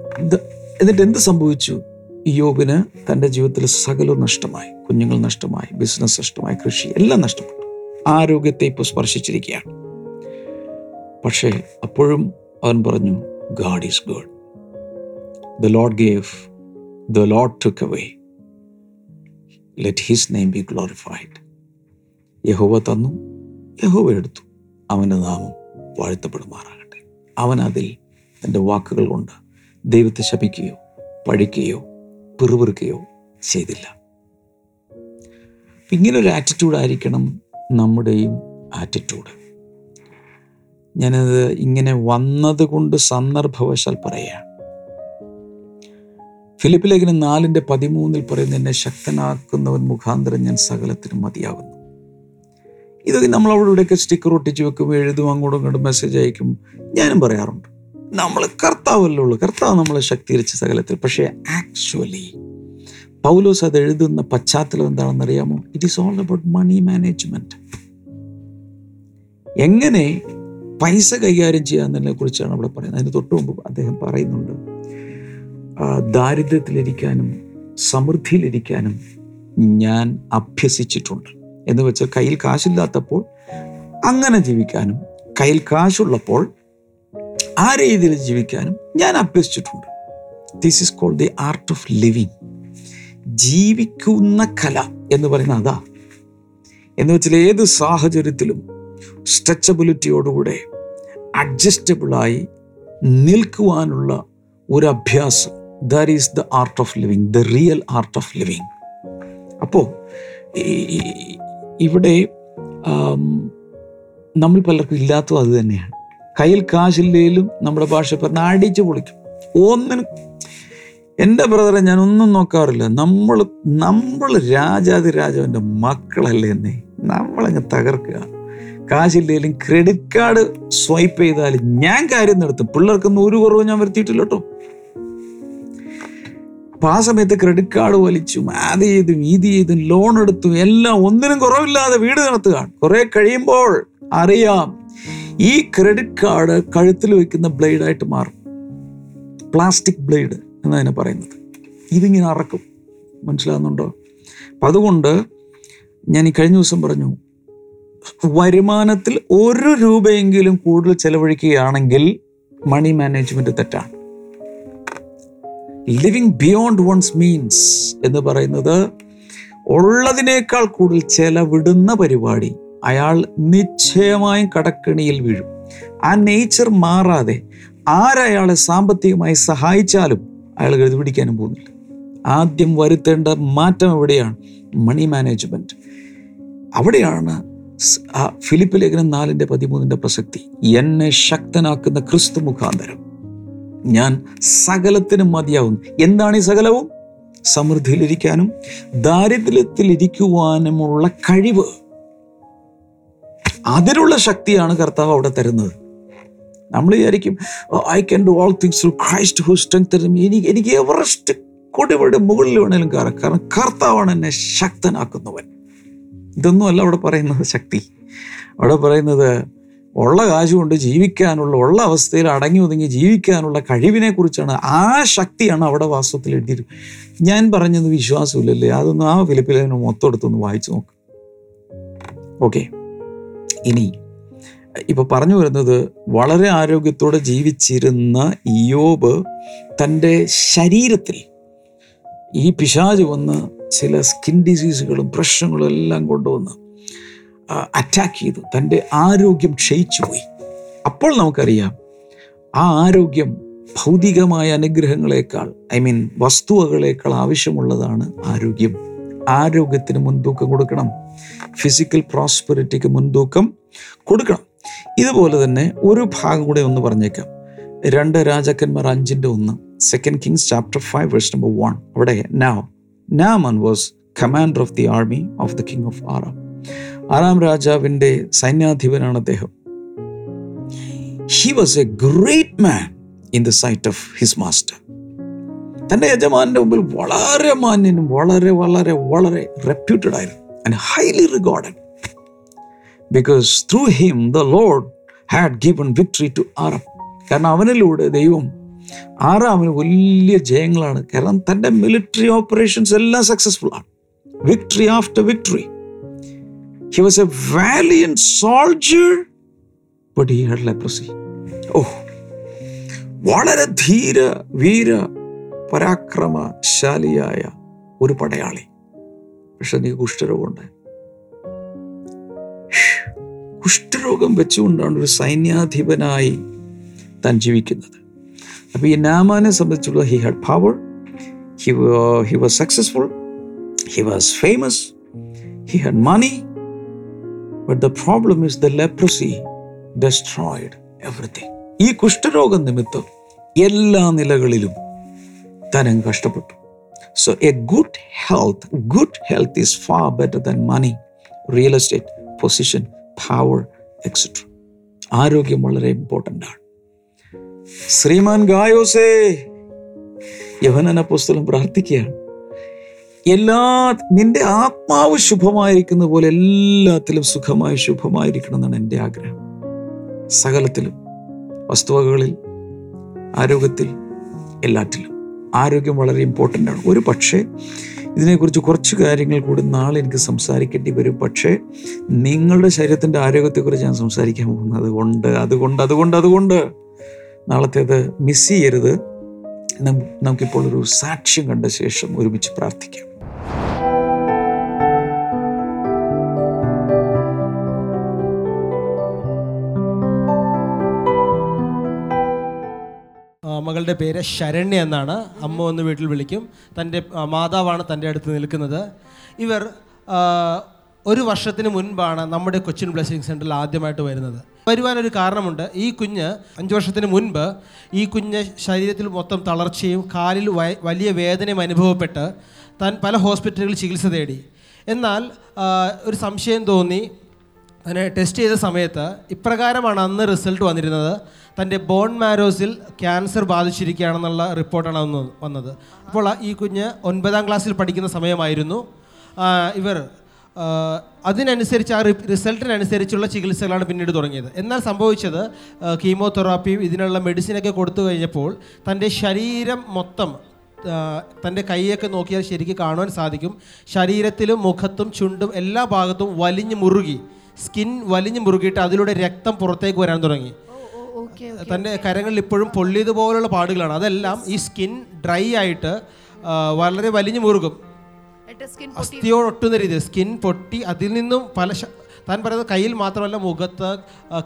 എന്നിട്ട് എന്ത് സംഭവിച്ചു? യോബിന് തന്റെ ജീവിതത്തിൽ സകലവും നഷ്ടമായി. കുഞ്ഞുങ്ങൾ നഷ്ടമായി ബിസിനസ് നഷ്ടമായി കൃഷി എല്ലാം നഷ്ടപ്പെട്ടു. ആരോഗ്യത്തെ ഇപ്പോൾ സ്പർശിച്ചിരിക്കുകയാണ്. പക്ഷേ അപ്പോഴും അവൻ പറഞ്ഞു God is good the Lord gave the Lord took away let his name be glorified യഹോവ തന്നു യഹോവ എടുത്തു. അവന്റെ നാമം വാഴ്ത്തപ്പെടുമാറാകട്ടെ. അവൻ അതിൽ തന്റെ വാക്കുകൾ കൊണ്ട് ദൈവത്തെ ശപിക്കുകയോ പഴിക്കുകയോ പിറുപിറുക്കുകയോ ചെയ്തില്ല. ഇങ്ങനൊരു ആറ്റിറ്റ്യൂഡ് ആയിരിക്കണം നമ്മുടെയും ആറ്റിറ്റ്യൂഡ് ഞാനത് ഇങ്ങനെ വന്നതുകൊണ്ട് സന്ദർഭവശാൽ പറയാ. ഫിലിപ്പ് ലേഖനം നാലിന്റെ പതിമൂന്നിൽ പറയുന്ന എന്നെ ശക്തനാക്കുന്നവൻ മുഖാന്തരം ഞാൻ സകലത്തിനും മതിയാകുന്നു. ഇതൊക്കെ നമ്മൾ അവിടെ ഇവിടെയൊക്കെ സ്റ്റിക്കർ ഒട്ടിച്ച് വെക്കും എഴുതും അങ്ങോട്ടും ഇങ്ങോട്ടും മെസ്സേജ് അയക്കും. ഞാനും പറയാറുണ്ട്. നമ്മൾ കർത്താവല്ലേ ഉള്ളൂ. കർത്താവ് നമ്മളെ ശക്തീകരിച്ച സകലത്തിൽ. പക്ഷേ ആക്ച്വലി പൗലോസ് അത് എഴുതുന്ന പശ്ചാത്തലം എന്താണെന്ന് അറിയാമോ? It is all about money management എങ്ങനെ പൈസ കൈകാര്യം ചെയ്യാമെന്നതിനെ കുറിച്ചാണ് അവിടെ പറയുന്നത്. അതിന് തൊട്ട് മുമ്പ് അദ്ദേഹം പറയുന്നുണ്ട്. ദാരിദ്ര്യത്തിലിരിക്കാനും സമൃദ്ധിയിലിരിക്കാനും ഞാൻ അഭ്യസിച്ചിട്ടുണ്ട്. എന്ന് വെച്ചാൽ കയ്യിൽ കാശില്ലാത്തപ്പോൾ അങ്ങനെ ജീവിക്കാനും കയ്യിൽ കാശുള്ളപ്പോൾ ആ രീതിയിൽ ജീവിക്കാനും ഞാൻ അഭ്യസിച്ചിട്ടുണ്ട്. This is called the art of living ജീവിക്കുന്ന കല എന്ന് പറയുന്നത് അതാ. എന്ന് വെച്ചാൽ ഏത് സാഹചര്യത്തിലും സ്ട്രെച്ചബിലിറ്റിയോടുകൂടെ അഡ്ജസ്റ്റബിളായി നിൽക്കുവാനുള്ള ഒരു അഭ്യാസം. That is the art of living the real art of living അപ്പോൾ ഇവിടെ നമ്മൾ പലർക്കും ഇല്ലാത്തതും അത് തന്നെയാണ്. കയ്യിൽ കാശില്ലേലും നമ്മുടെ ഭാഷ പറഞ്ഞ അടിച്ചു പൊളിക്കും. ഒന്നിനും എന്റെ ബ്രദറെ ഞാൻ ഒന്നും നോക്കാറില്ല. നമ്മൾ നമ്മൾ രാജാതി രാജാവിന്റെ മക്കളല്ലേ എന്നെ. നമ്മളങ്ങ് തകർക്കുക. കാശില്ലേലും ക്രെഡിറ്റ് കാർഡ് സ്വൈപ്പ് ചെയ്താൽ ഞാൻ കാര്യം നടത്തും. പിള്ളേർക്കൊന്നും ഒരു കുറവ് ഞാൻ വരുത്തിയിട്ടില്ല കേട്ടോ. അപ്പൊ ആ സമയത്ത് ക്രെഡിറ്റ് കാർഡ് വലിച്ചും അത് ചെയ്തും ഇത് ചെയ്തും ലോൺ എടുത്തും എല്ലാം ഒന്നിനും കുറവില്ലാതെ വീട് നടത്തുക കുറേ കഴിയുമ്പോൾ അറിയാം ഈ ക്രെഡിറ്റ് കാർഡ് കഴുത്തിൽ വെക്കുന്ന ബ്ലേഡായിട്ട് മാറും. പ്ലാസ്റ്റിക് ബ്ലേഡ് എന്നതിനെ പറയുന്നത്. ഇതിങ്ങനെ അറക്കും. മനസ്സിലാകുന്നുണ്ടോ? അപ്പം അതുകൊണ്ട് ഞാൻ ഈ കഴിഞ്ഞ ദിവസം പറഞ്ഞു വരുമാനത്തിൽ ഒരു രൂപയെങ്കിലും കൂടുതൽ ചെലവഴിക്കുകയാണെങ്കിൽ മണി മാനേജ്മെന്റ് തെറ്റാണ്. ലിവിങ് ബിയോണ്ട് വൺസ് മീൻസ് എന്ന് പറയുന്നത് ഉള്ളതിനേക്കാൾ കൂടുതൽ ചെലവിടുന്ന പരിപാടി. അയാൾ നിശ്ചയമായും കടക്കിണിയിൽ വീഴും. ആ നേച്ചർ മാറാതെ ആരയാളെ സാമ്പത്തികമായി സഹായിച്ചാലും അയാൾ കരുതി പിടിക്കാനും പോകുന്നില്ല. ആദ്യം വരുത്തേണ്ട മാറ്റം എവിടെയാണ്? മണി മാനേജ്മെന്റ് അവിടെയാണ് ഫിലിപ്പ് ലേഖനം നാലിന്റെ പതിമൂന്നിന്റെ പ്രസക്തി. എന്നെ ശക്തനാക്കുന്ന ക്രിസ്തു മുഖാന്തരം. ഞാൻ സകലത്തിനും മതിയാവുന്നു എന്താണ് ഈ സകലവും? സമൃദ്ധിയിലിരിക്കാനും ദാരിദ്ര്യത്തിലിരിക്കുവാനുമുള്ള കഴിവ്. അതിനുള്ള ശക്തിയാണ് കർത്താവ് അവിടെ തരുന്നത്. നമ്മൾ വിചാരിക്കും I can do all things through Christ who strength എനിക്ക് എനിക്ക് എവറസ്റ്റ് കൊടിവിടെ മുകളിൽ വേണേലും കയറാം. കാരണം കർത്താവാണ് എന്നെ ശക്തനാക്കുന്നവൻ. ഇതൊന്നുമല്ല അവിടെ പറയുന്നത് ശക്തി. അവിടെ പറയുന്നത് ഉള്ള കാശ് കൊണ്ട് ജീവിക്കാനുള്ള ഉള്ള അവസ്ഥയിൽ അടങ്ങി ഒതുങ്ങി ജീവിക്കാനുള്ള കഴിവിനെ കുറിച്ചാണ് ആ ശക്തിയാണ് അവിടെ വാസ്തവത്തിൽ എഴുതിയിരിക്കുന്നത് ഞാൻ പറഞ്ഞത് വിശ്വാസമില്ലല്ലേ? അതൊന്നും ആ ഫിലിപ്പിലേനെ മൊത്തം എടുത്തൊന്ന് വായിച്ചു നോക്ക്. ഓക്കെ. ഇനി ഇപ്പൊ പറഞ്ഞു വരുന്നത് വളരെ ആരോഗ്യത്തോടെ ജീവിച്ചിരുന്ന ഇയോബ് തന്റെ ശരീരത്തിൽ ഈ പിശാജ് വന്ന് ചില സ്കിൻ ഡിസീസുകളും പ്രശ്നങ്ങളും എല്ലാം കൊണ്ടുവന്ന് അറ്റാക്ക് ചെയ്തു. തന്റെ ആരോഗ്യം ക്ഷയിച്ചു പോയി. അപ്പോൾ നമുക്കറിയാം ആ ആരോഗ്യം ഭൗതികമായ അനുഗ്രഹങ്ങളെക്കാൾ ഐ മീൻ വസ്തുവകളേക്കാൾ ആവശ്യമുള്ളതാണ് ആരോഗ്യം. ആരോഗ്യത്തിന് മുൻതൂക്കം കൊടുക്കണം. ഫിസിക്കൽ പ്രോസ്പെറിറ്റിക്ക് മുൻതൂക്കം കൊടുക്കണം. ഇതുപോലെ തന്നെ ഒരു ഭാഗം കൂടെ ഒന്ന് പറഞ്ഞേക്കാം. രണ്ട് രാജാക്കന്മാർ അഞ്ചിന്റെ ഒന്ന്. Second Kings chapter five verse number one അവിടെ നാവ് Naaman was commander of the army of the king of Aram Aram രാജാവിന്റെ സൈന്യാധിപനാണ് അദ്ദേഹം. He was a great man in the sight of his master തന്റെ യജമാനന്റെ മുമ്പിൽ വളരെ മാന്യനും വളരെ വളരെ വളരെ റെപ്യൂട്ടഡ് ആയിരുന്നു and highly regarded because through him the Lord had given victory to Aram കാരണം അവനിലൂടെ ദൈവം ആറാമിന് വലിയ ജയങ്ങളാണ്. കാരണം തന്റെ മിലിറ്ററി ഓപ്പറേഷൻസ് എല്ലാം സക്സസ്ഫുൾ ആണ്. Victory after victory he was a valiant soldier but he had leprosy ഓ വളരെ ധീര വീര പരാക്രമശാലിയായ ഒരു പടയാളി. പക്ഷെ നീ കുഷ്ഠരോഗമുണ്ട് കുഷ്ഠരോഗം വെച്ചുകൊണ്ടാണ് ഒരു സൈന്യാധിപനായി താൻ ജീവിക്കുന്നത്. അപ്പോൾ ഈ നാമാനെ സംബന്ധിച്ചുള്ള he had power he he was successful he was famous he had money but the problem is the leprosy destroyed everything ഈ കുഷ്ഠരോഗം നിമിത്തം എല്ലാ നിലകളിലും ധനം കഷ്ടപ്പെട്ടു. So a good health good health is far better than money real estate position power etcetera ആരോഗ്യം വളരെ important ആണ്. ശ്രീമാൻ ഗായോസേ യവനന പുസ്തകം പ്രാർത്ഥിക്കുകയാണ്. എല്ലാ നിന്റെ ആത്മാവ് ശുഭമായിരിക്കുന്ന പോലെ എല്ലാത്തിലും സുഖമായി ശുഭമായിരിക്കണം എന്നാണ് എന്റെ ആഗ്രഹം. സകലത്തിലും വസ്തുവകകളിൽ ആരോഗ്യത്തിൽ എല്ലാറ്റിലും. ആരോഗ്യം വളരെ ഇമ്പോർട്ടന്റ് ആണ്. ഒരു പക്ഷേ ഇതിനെക്കുറിച്ച് കുറച്ച് കാര്യങ്ങൾ കൂടി നാളെ എനിക്ക് സംസാരിക്കേണ്ടി വരും. പക്ഷേ നിങ്ങളുടെ ശരീരത്തിന്റെ ആരോഗ്യത്തെക്കുറിച്ച് ഞാൻ സംസാരിക്കാൻ പോകുന്നത് അതുകൊണ്ട് അതുകൊണ്ട് അതുകൊണ്ട് അതുകൊണ്ട് നാളത്തേത് മിസ് ചെയ്യരുത്. നമുക്കിപ്പോൾ ഒരു സാക്ഷ്യം കണ്ട ശേഷം ഒരുമിച്ച് പ്രാർത്ഥിക്കാം. മകളുടെ പേര് ശരണ്യ എന്നാണ്. അമ്മ വന്ന് വീട്ടിൽ വിളിക്കും. തന്റെ മാതാവാണ് തന്റെ അടുത്ത് നിൽക്കുന്നത്. ഇവർ ഒരു വർഷത്തിന് മുൻപാണ് നമ്മുടെ കൊച്ചിൻ ബ്ലെസ്സിങ് സെന്ററിൽ ആദ്യമായിട്ട് വരുന്നത്. വരുവാനൊരു കാരണമുണ്ട്. ഈ കുഞ്ഞ് അഞ്ച് വർഷത്തിന് മുൻപ് ഈ കുഞ്ഞ് ശരീരത്തിൽ മൊത്തം തളർച്ചയും കാലിൽ വലിയ വേദനയും അനുഭവപ്പെട്ട് താൻ പല ഹോസ്പിറ്റലുകളിൽ ചികിത്സ തേടി. എന്നാൽ ഒരു സംശയം തോന്നി. അതിനെ ടെസ്റ്റ് ചെയ്ത സമയത്ത് ഇപ്രകാരമാണ് അന്ന് റിസൾട്ട് വന്നിരുന്നത്. തന്റെ ബോൺ മാരോസിൽ ക്യാൻസർ ബാധിച്ചിരിക്കുകയാണെന്നുള്ള റിപ്പോർട്ടാണ് അന്ന് വന്നത്. അപ്പോൾ ഈ കുഞ്ഞ് ഒൻപതാം ക്ലാസ്സിൽ പഠിക്കുന്ന സമയമായിരുന്നു. ഇവർ അതിനനുസരിച്ച് ആ റിസൾട്ടിനനുസരിച്ചുള്ള ചികിത്സകളാണ് പിന്നീട് തുടങ്ങിയത്. എന്നാൽ സംഭവിച്ചത് കീമോതെറാപ്പിയും ഇതിനുള്ള മെഡിസിനൊക്കെ കൊടുത്തു കഴിഞ്ഞപ്പോൾ തന്റെ ശരീരം മൊത്തം തന്റെ കൈയൊക്കെ നോക്കിയാൽ ശരിക്കും കാണുവാൻ സാധിക്കും. ശരീരത്തിലും മുഖത്തും ചുണ്ടും എല്ലാ ഭാഗത്തും വലിഞ്ഞു മുറുകി സ്കിൻ വലിഞ്ഞു മുറുകിയിട്ട് അതിലൂടെ രക്തം പുറത്തേക്ക് വരാൻ തുടങ്ങി. തന്റെ കരങ്ങളിൽ ഇപ്പോഴും പൊള്ളിയതുപോലുള്ള പാടുകളാണ്. അതെല്ലാം ഈ സ്കിൻ ഡ്രൈ ആയിട്ട് വളരെ വലിഞ്ഞു മുറുകും. അസ്ഥിയോട് ഒട്ടുന്ന രീതിയിൽ സ്കിൻ പൊട്ടി അതിൽ നിന്നും പല താൻ പറയുന്നത് കയ്യിൽ മാത്രമല്ല മുഖത്ത്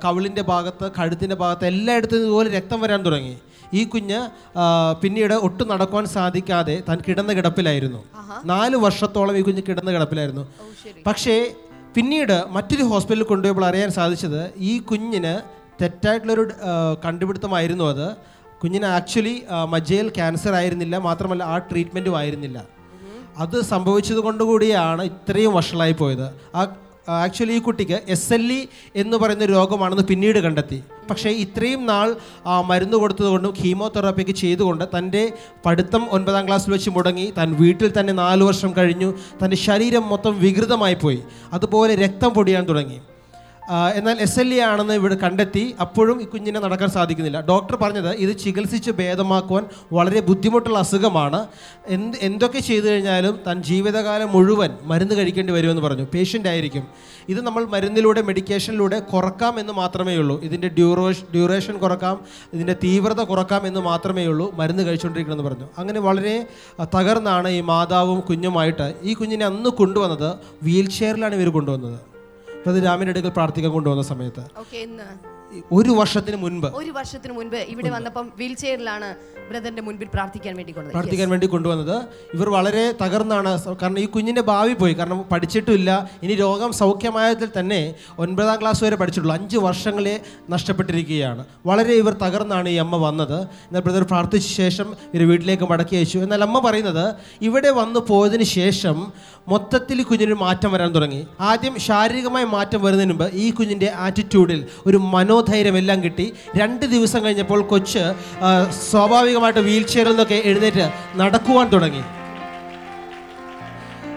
കവിളിന്റെ ഭാഗത്ത് കഴുത്തിന്റെ ഭാഗത്ത് എല്ലായിടത്തും ഇതുപോലെ രക്തം വരാൻ തുടങ്ങി. ഈ കുഞ്ഞ് പിന്നീട് ഒട്ടും നടക്കുവാൻ സാധിക്കാതെ താൻ കിടന്ന കിടപ്പിലായിരുന്നു. നാല് വർഷത്തോളം ഈ കുഞ്ഞ് കിടന്ന കിടപ്പിലായിരുന്നു. പക്ഷേ പിന്നീട് മറ്റൊരു ഹോസ്പിറ്റലിൽ കൊണ്ടുപോയപ്പോൾ അറിയാൻ സാധിച്ചത് ഈ കുഞ്ഞിന് തെറ്റായിട്ടുള്ളൊരു കണ്ടുപിടുത്തമായിരുന്നു അത്. കുഞ്ഞിന് ആക്ച്വലി മജ്ജയിൽ ക്യാൻസർ ആയിരുന്നില്ല മാത്രമല്ല ആ ട്രീറ്റ്മെന്റും ആയിരുന്നില്ല. അത് സംഭവിച്ചത് കൊണ്ടുകൂടിയാണ് ഇത്രയും വഷളായി പോയത്. ആ ആക്ച്വലി ഈ കുട്ടിക്ക് എസ് എൽ ഇ എന്ന് പറയുന്ന രോഗമാണെന്ന് പിന്നീട് കണ്ടെത്തി. പക്ഷേ ഇത്രയും നാൾ മരുന്ന് കൊടുത്തതുകൊണ്ടും കീമോതെറാപ്പിക്ക് ചെയ്തുകൊണ്ട് തന്റെ പഠിത്തം ഒൻപതാം ക്ലാസ്സിൽ വെച്ച് മുടങ്ങി. താൻ വീട്ടിൽ തന്നെ നാല് വർഷം കഴിഞ്ഞു. തന്റെ ശരീരം മൊത്തം വികൃതമായി പോയി അതുപോലെ രക്തം പൊടിയാൻ തുടങ്ങി. എന്നാൽ എസ് എൽ എ ആണെന്ന് ഇവിടെ കണ്ടെത്തി അപ്പോഴും ഈ കുഞ്ഞിനെ നടക്കാൻ സാധിക്കുന്നില്ല. ഡോക്ടർ പറഞ്ഞത് ഇത് ചികിത്സിച്ച് ഭേദമാക്കുവാൻ വളരെ ബുദ്ധിമുട്ടുള്ള അസുഖമാണ്. എന്ത് എന്തൊക്കെ ചെയ്തു കഴിഞ്ഞാലും തൻ ജീവിതകാലം മുഴുവൻ മരുന്ന് കഴിക്കേണ്ടി വരുമെന്ന് പറഞ്ഞു. പേഷ്യന്റ് ആയിരിക്കും. ഇത് നമ്മൾ മരുന്നിലൂടെ മെഡിക്കേഷനിലൂടെ കുറക്കാം എന്ന് മാത്രമേ ഉള്ളൂ. ഇതിന്റെ ഡ്യൂറേഷൻ ഡ്യൂറേഷൻ കുറക്കാം ഇതിന്റെ തീവ്രത കുറക്കാം എന്ന് മാത്രമേ ഉള്ളൂ. മരുന്ന് കഴിച്ചുകൊണ്ടിരിക്കണമെന്ന് പറഞ്ഞു. അങ്ങനെ വളരെ തകർന്നാണ് ഈ മാതാവും കുഞ്ഞുമായിട്ട് ഈ കുഞ്ഞിനെ അന്ന് കൊണ്ടുവന്നത്. വീൽ ചെയറിലാണ് ഇവർ കൊണ്ടുവന്നത്. അത് രാമിന്റെ അടുക്കൽ പ്രാർത്ഥിക്കാൻ കൊണ്ടുവന്ന സമയത്ത്. ഒരു വർഷത്തിന് മുൻപ്. ഒരു വർഷത്തിന് മുൻപ് ഇവിടെ വന്നപ്പം വീൽ ചെയറിലാണ് ബ്രദറിന്റെ മുൻപിൽ പ്രാർത്ഥിക്കാൻ വേണ്ടി കൊണ്ടുവന്നത്. പ്രാർത്ഥിക്കാൻ വേണ്ടി കൊണ്ടുവന്നത്. ഇവർ വളരെ തകർന്നാണ്. കാരണം ഈ കുഞ്ഞിന്റെ ഭാവി പോയി. കാരണം പഠിച്ചിട്ടില്ല ഇനി രോഗം സൗഖ്യമായതിൽ തന്നെ ഒൻപതാം ക്ലാസ് വരെ പഠിച്ചിട്ടുള്ളൂ. അഞ്ച് വർഷങ്ങളെ നഷ്ടപ്പെട്ടിരിക്കുകയാണ്. വളരെ ഇവർ തകർന്നാണ് ഈ അമ്മ വന്നത്. എന്നാൽ ബ്രദർ പ്രാർത്ഥിച്ച ശേഷം ഇവർ വീട്ടിലേക്ക് മടക്കി അയച്ചു. എന്നാൽ അമ്മ പറയുന്നത് ഇവിടെ വന്നു പോയതിന് ശേഷം മൊത്തത്തിൽ കുഞ്ഞിന് മാറ്റം വരാൻ തുടങ്ങി. ആദ്യം ശാരീരികമായ മാറ്റം വരുന്നതിന് മുമ്പ് ഈ കുഞ്ഞിന്റെ ആറ്റിറ്റ്യൂഡിൽ ഒരു മനോ മനോധൈര്യം എല്ലാം കിട്ടി. രണ്ട് ദിവസം കഴിഞ്ഞപ്പോൾ കൊച്ച് സ്വാഭാവികമായിട്ട് വീൽ ചെയറിൽ നിന്നൊക്കെ എഴുന്നേറ്റ് നടക്കുവാൻ തുടങ്ങി.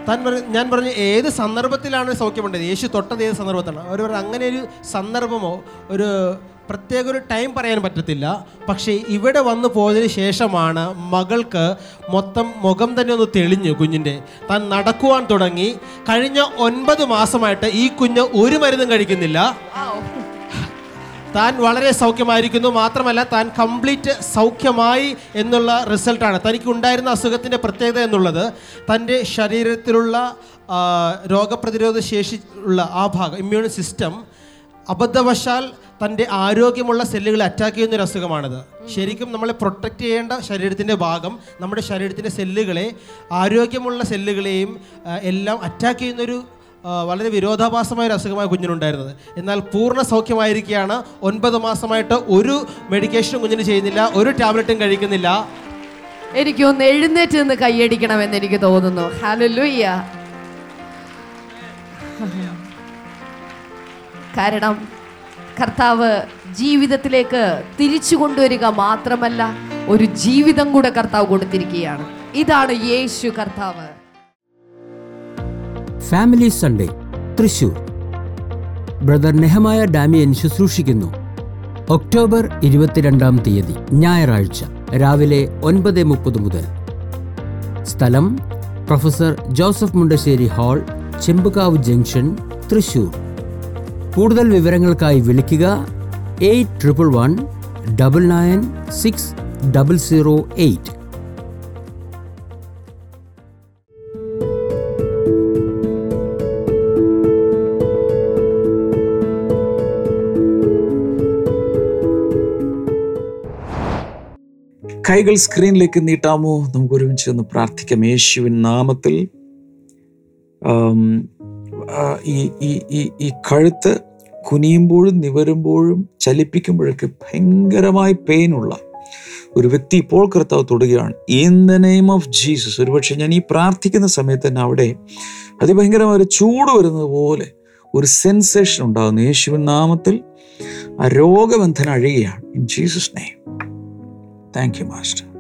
താൻ പറഞ്ഞു ഞാൻ പറഞ്ഞു ഏത് സന്ദർഭത്തിലാണ് സൗഖ്യമുണ്ടത് യേശു തൊട്ടത് ഏത് സന്ദർഭത്തിലാണ്? അവർ അങ്ങനെ ഒരു സന്ദർഭമോ ഒരു പ്രത്യേക ഒരു ടൈം പറയാൻ പറ്റത്തില്ല. പക്ഷേ ഇവിടെ വന്നു പോയതിന് ശേഷമാണ് മകൾക്ക് മൊത്തം മുഖം തന്നെ ഒന്ന് തെളിഞ്ഞു കുഞ്ഞിന്റെ. താൻ നടക്കുവാൻ തുടങ്ങി. കഴിഞ്ഞ ഒൻപത് മാസമായിട്ട് ഈ കുഞ്ഞ് ഒരു മരുന്നും കഴിക്കുന്നില്ല. താൻ വളരെ സൗഖ്യമായിരിക്കുന്നു. മാത്രമല്ല താൻ കംപ്ലീറ്റ് സൗഖ്യമായി എന്നുള്ള റിസൾട്ടാണ്. തനിക്ക് ഉണ്ടായിരുന്ന അസുഖത്തിന്റെ പ്രത്യേകത എന്നുള്ളത് തന്റെ ശരീരത്തിലുള്ള രോഗപ്രതിരോധ ശേഷി ഉള്ള ആ ഭാഗം ഇമ്മ്യൂൺ സിസ്റ്റം അബദ്ധവശാൽ തന്റെ ആരോഗ്യമുള്ള സെല്ലുകളെ അറ്റാക്ക് ചെയ്യുന്ന ഒരു അസുഖമാണിത്. ശരിക്കും നമ്മളെ പ്രൊട്ടക്റ്റ് ചെയ്യേണ്ട ശരീരത്തിന്റെ ഭാഗം നമ്മുടെ ശരീരത്തിന്റെ സെല്ലുകളെ ആരോഗ്യമുള്ള സെല്ലുകളെയും എല്ലാം അറ്റാക്ക് ചെയ്യുന്നൊരു വളരെ വിരോധാഭാസമായ ഒരു അസുഖമായ കുഞ്ഞിനുണ്ടായിരുന്നത്. എന്നാൽ പൂർണ സൗഖ്യമായിരിക്കുകയാണ്. ഒൻപത് മാസമായിട്ട് ഒരു മെഡിക്കേഷനും കുഞ്ഞിന് ചെയ്യുന്നില്ല ഒരു ടാബ്ലറ്റും കഴിക്കുന്നില്ല. എനിക്കൊന്ന് എഴുന്നേറ്റ് നിന്ന് കൈയടിക്കണമെന്ന് എനിക്ക് തോന്നുന്നു. ഹല്ലേലൂയ കാരണം കർത്താവ് ജീവിതത്തിലേക്ക് തിരിച്ചു കൊണ്ടുവരിക മാത്രമല്ല ഒരു ജീവിതം കൂടെ കർത്താവ് കൊടുത്തിരിക്കുകയാണ്. ഇതാണ് യേശു കർത്താവ്. Family Sunday Thrissur. Brother Nehemiah Damian ശുശ്രൂഷിക്കുന്നു. October ഇരുപത്തിരണ്ടാം തീയതി ഞായറാഴ്ച രാവിലെ ഒൻപത് മുപ്പത് മുതൽ. സ്ഥലം professor Joseph Mundassery hall Chembukavu junction Thrissur. കൂടുതൽ വിവരങ്ങൾക്കായി വിളിക്കുക eight triple one double nine six double zero eight. കൈകൾ സ്ക്രീനിലേക്ക് നീട്ടാമോ? നമുക്ക് ഒരുമിച്ച് ഒന്ന് പ്രാർത്ഥിക്കാം. യേശുവിൻ നാമത്തിൽ ഈ ഈ ഈ ഈ കഴുത്ത് കുനിയുമ്പോഴും നിവരുമ്പോഴും ചലിപ്പിക്കുമ്പോഴൊക്കെ ഭയങ്കരമായി പെയിനുള്ള ഒരു വ്യക്തി ഇപ്പോൾ കർത്താവ് തൊടുകയാണ്. In the name of Jesus ഒരുപക്ഷെ ഞാൻ ഈ പ്രാർത്ഥിക്കുന്ന സമയത്ത് തന്നെ അവിടെ അതിഭയങ്കരമായ ഒരു ചൂട് വരുന്നത് പോലെ ഒരു സെൻസേഷൻ ഉണ്ടാകുന്നു. യേശുവിൻ നാമത്തിൽ ആ രോഗബന്ധന അഴുകയാണ് in Jesus name thank you master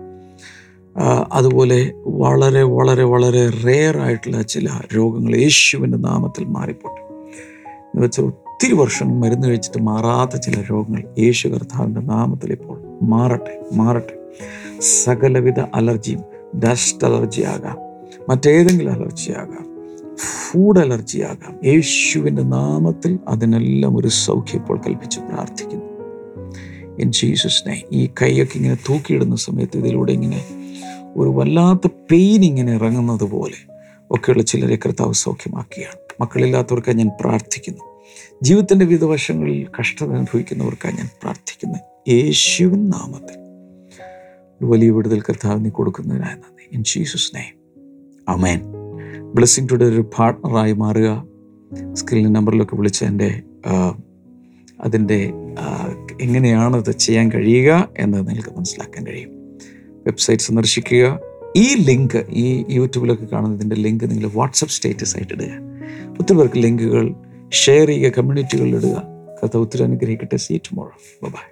അതുപോലെ വളരെ വളരെ വളരെ റെയർ ആയിട്ടുള്ള ചില രോഗങ്ങൾ യേശുവിന്റെ നാമത്തിൽ മാറിപ്പോട്ടെ. എന്ന് വെച്ചാൽ ഒത്തിരി വർഷം മരുന്ന് കഴിച്ചിട്ട് മാറാത്ത ചില രോഗങ്ങൾ യേശു കർത്താവിന്റെ നാമത്തിൽ ഇപ്പോൾ മാറട്ടെ മാറട്ടെ. സകലവിധ അലർജിയും ഡസ്റ്റ് അലർജി ആകാം മറ്റേതെങ്കിലും അലർജി ആകാം ഫുഡ് അലർജി ആകാം യേശുവിന്റെ നാമത്തിൽ അതിനെല്ലാം ഒരു സൗഖ്യം ഇപ്പോൾ കൽപ്പിച്ച് പ്രാർത്ഥിക്കുന്നു. ഇൻ ജീസസിനെ ഈ കൈയൊക്കെ ഇങ്ങനെ തൂക്കിയിടുന്ന സമയത്ത് ഇതിലൂടെ ഇങ്ങനെ ഒരു വല്ലാത്ത പെയിൻ ഇങ്ങനെ ഇറങ്ങുന്നത് പോലെ ഒക്കെയുള്ള ചിലരെ കർത്താവ് സൗഖ്യമാക്കിയാണ്. മക്കളില്ലാത്തവർക്കായി ഞാൻ പ്രാർത്ഥിക്കുന്നു. ജീവിതത്തിന്റെ വിവിധ വശങ്ങളിൽ കഷ്ടത അനുഭവിക്കുന്നവർക്കായി ഞാൻ പ്രാർത്ഥിക്കുന്നു. യേശുവിൻ നാമത്തിൽ. വലിയ വിടുതൽ കർത്താവ് നീ കൊടുക്കുന്നതിനായി നന്ദി. In Jesus name amen blessing today ഒരു പാർട്ട്ണറായി മാറുക. സ്ക്രീൻ നമ്പറിലൊക്കെ വിളിച്ച് എന്റെ അതിന്റെ എങ്ങനെയാണത് ചെയ്യാൻ കഴിയുക എന്ന് നിങ്ങൾക്ക് മനസ്സിലാക്കാൻ കഴിയും. വെബ്സൈറ്റ് സന്ദർശിക്കുക. ഈ ലിങ്ക് ഈ യൂട്യൂബിലൊക്കെ കാണുന്നതിന്റെ ലിങ്ക് നിങ്ങൾ വാട്സപ്പ് സ്റ്റേറ്റസ് ആയിട്ട് ഇടുക. ഒത്തിരി പേർക്ക് ലിങ്കുകൾ ഷെയർ ചെയ്യുക കമ്മ്യൂണിറ്റികളിൽ ഇടുക. കഥ ഒത്തിരി അനുഗ്രഹിക്കട്ടെ. See tomorrow bye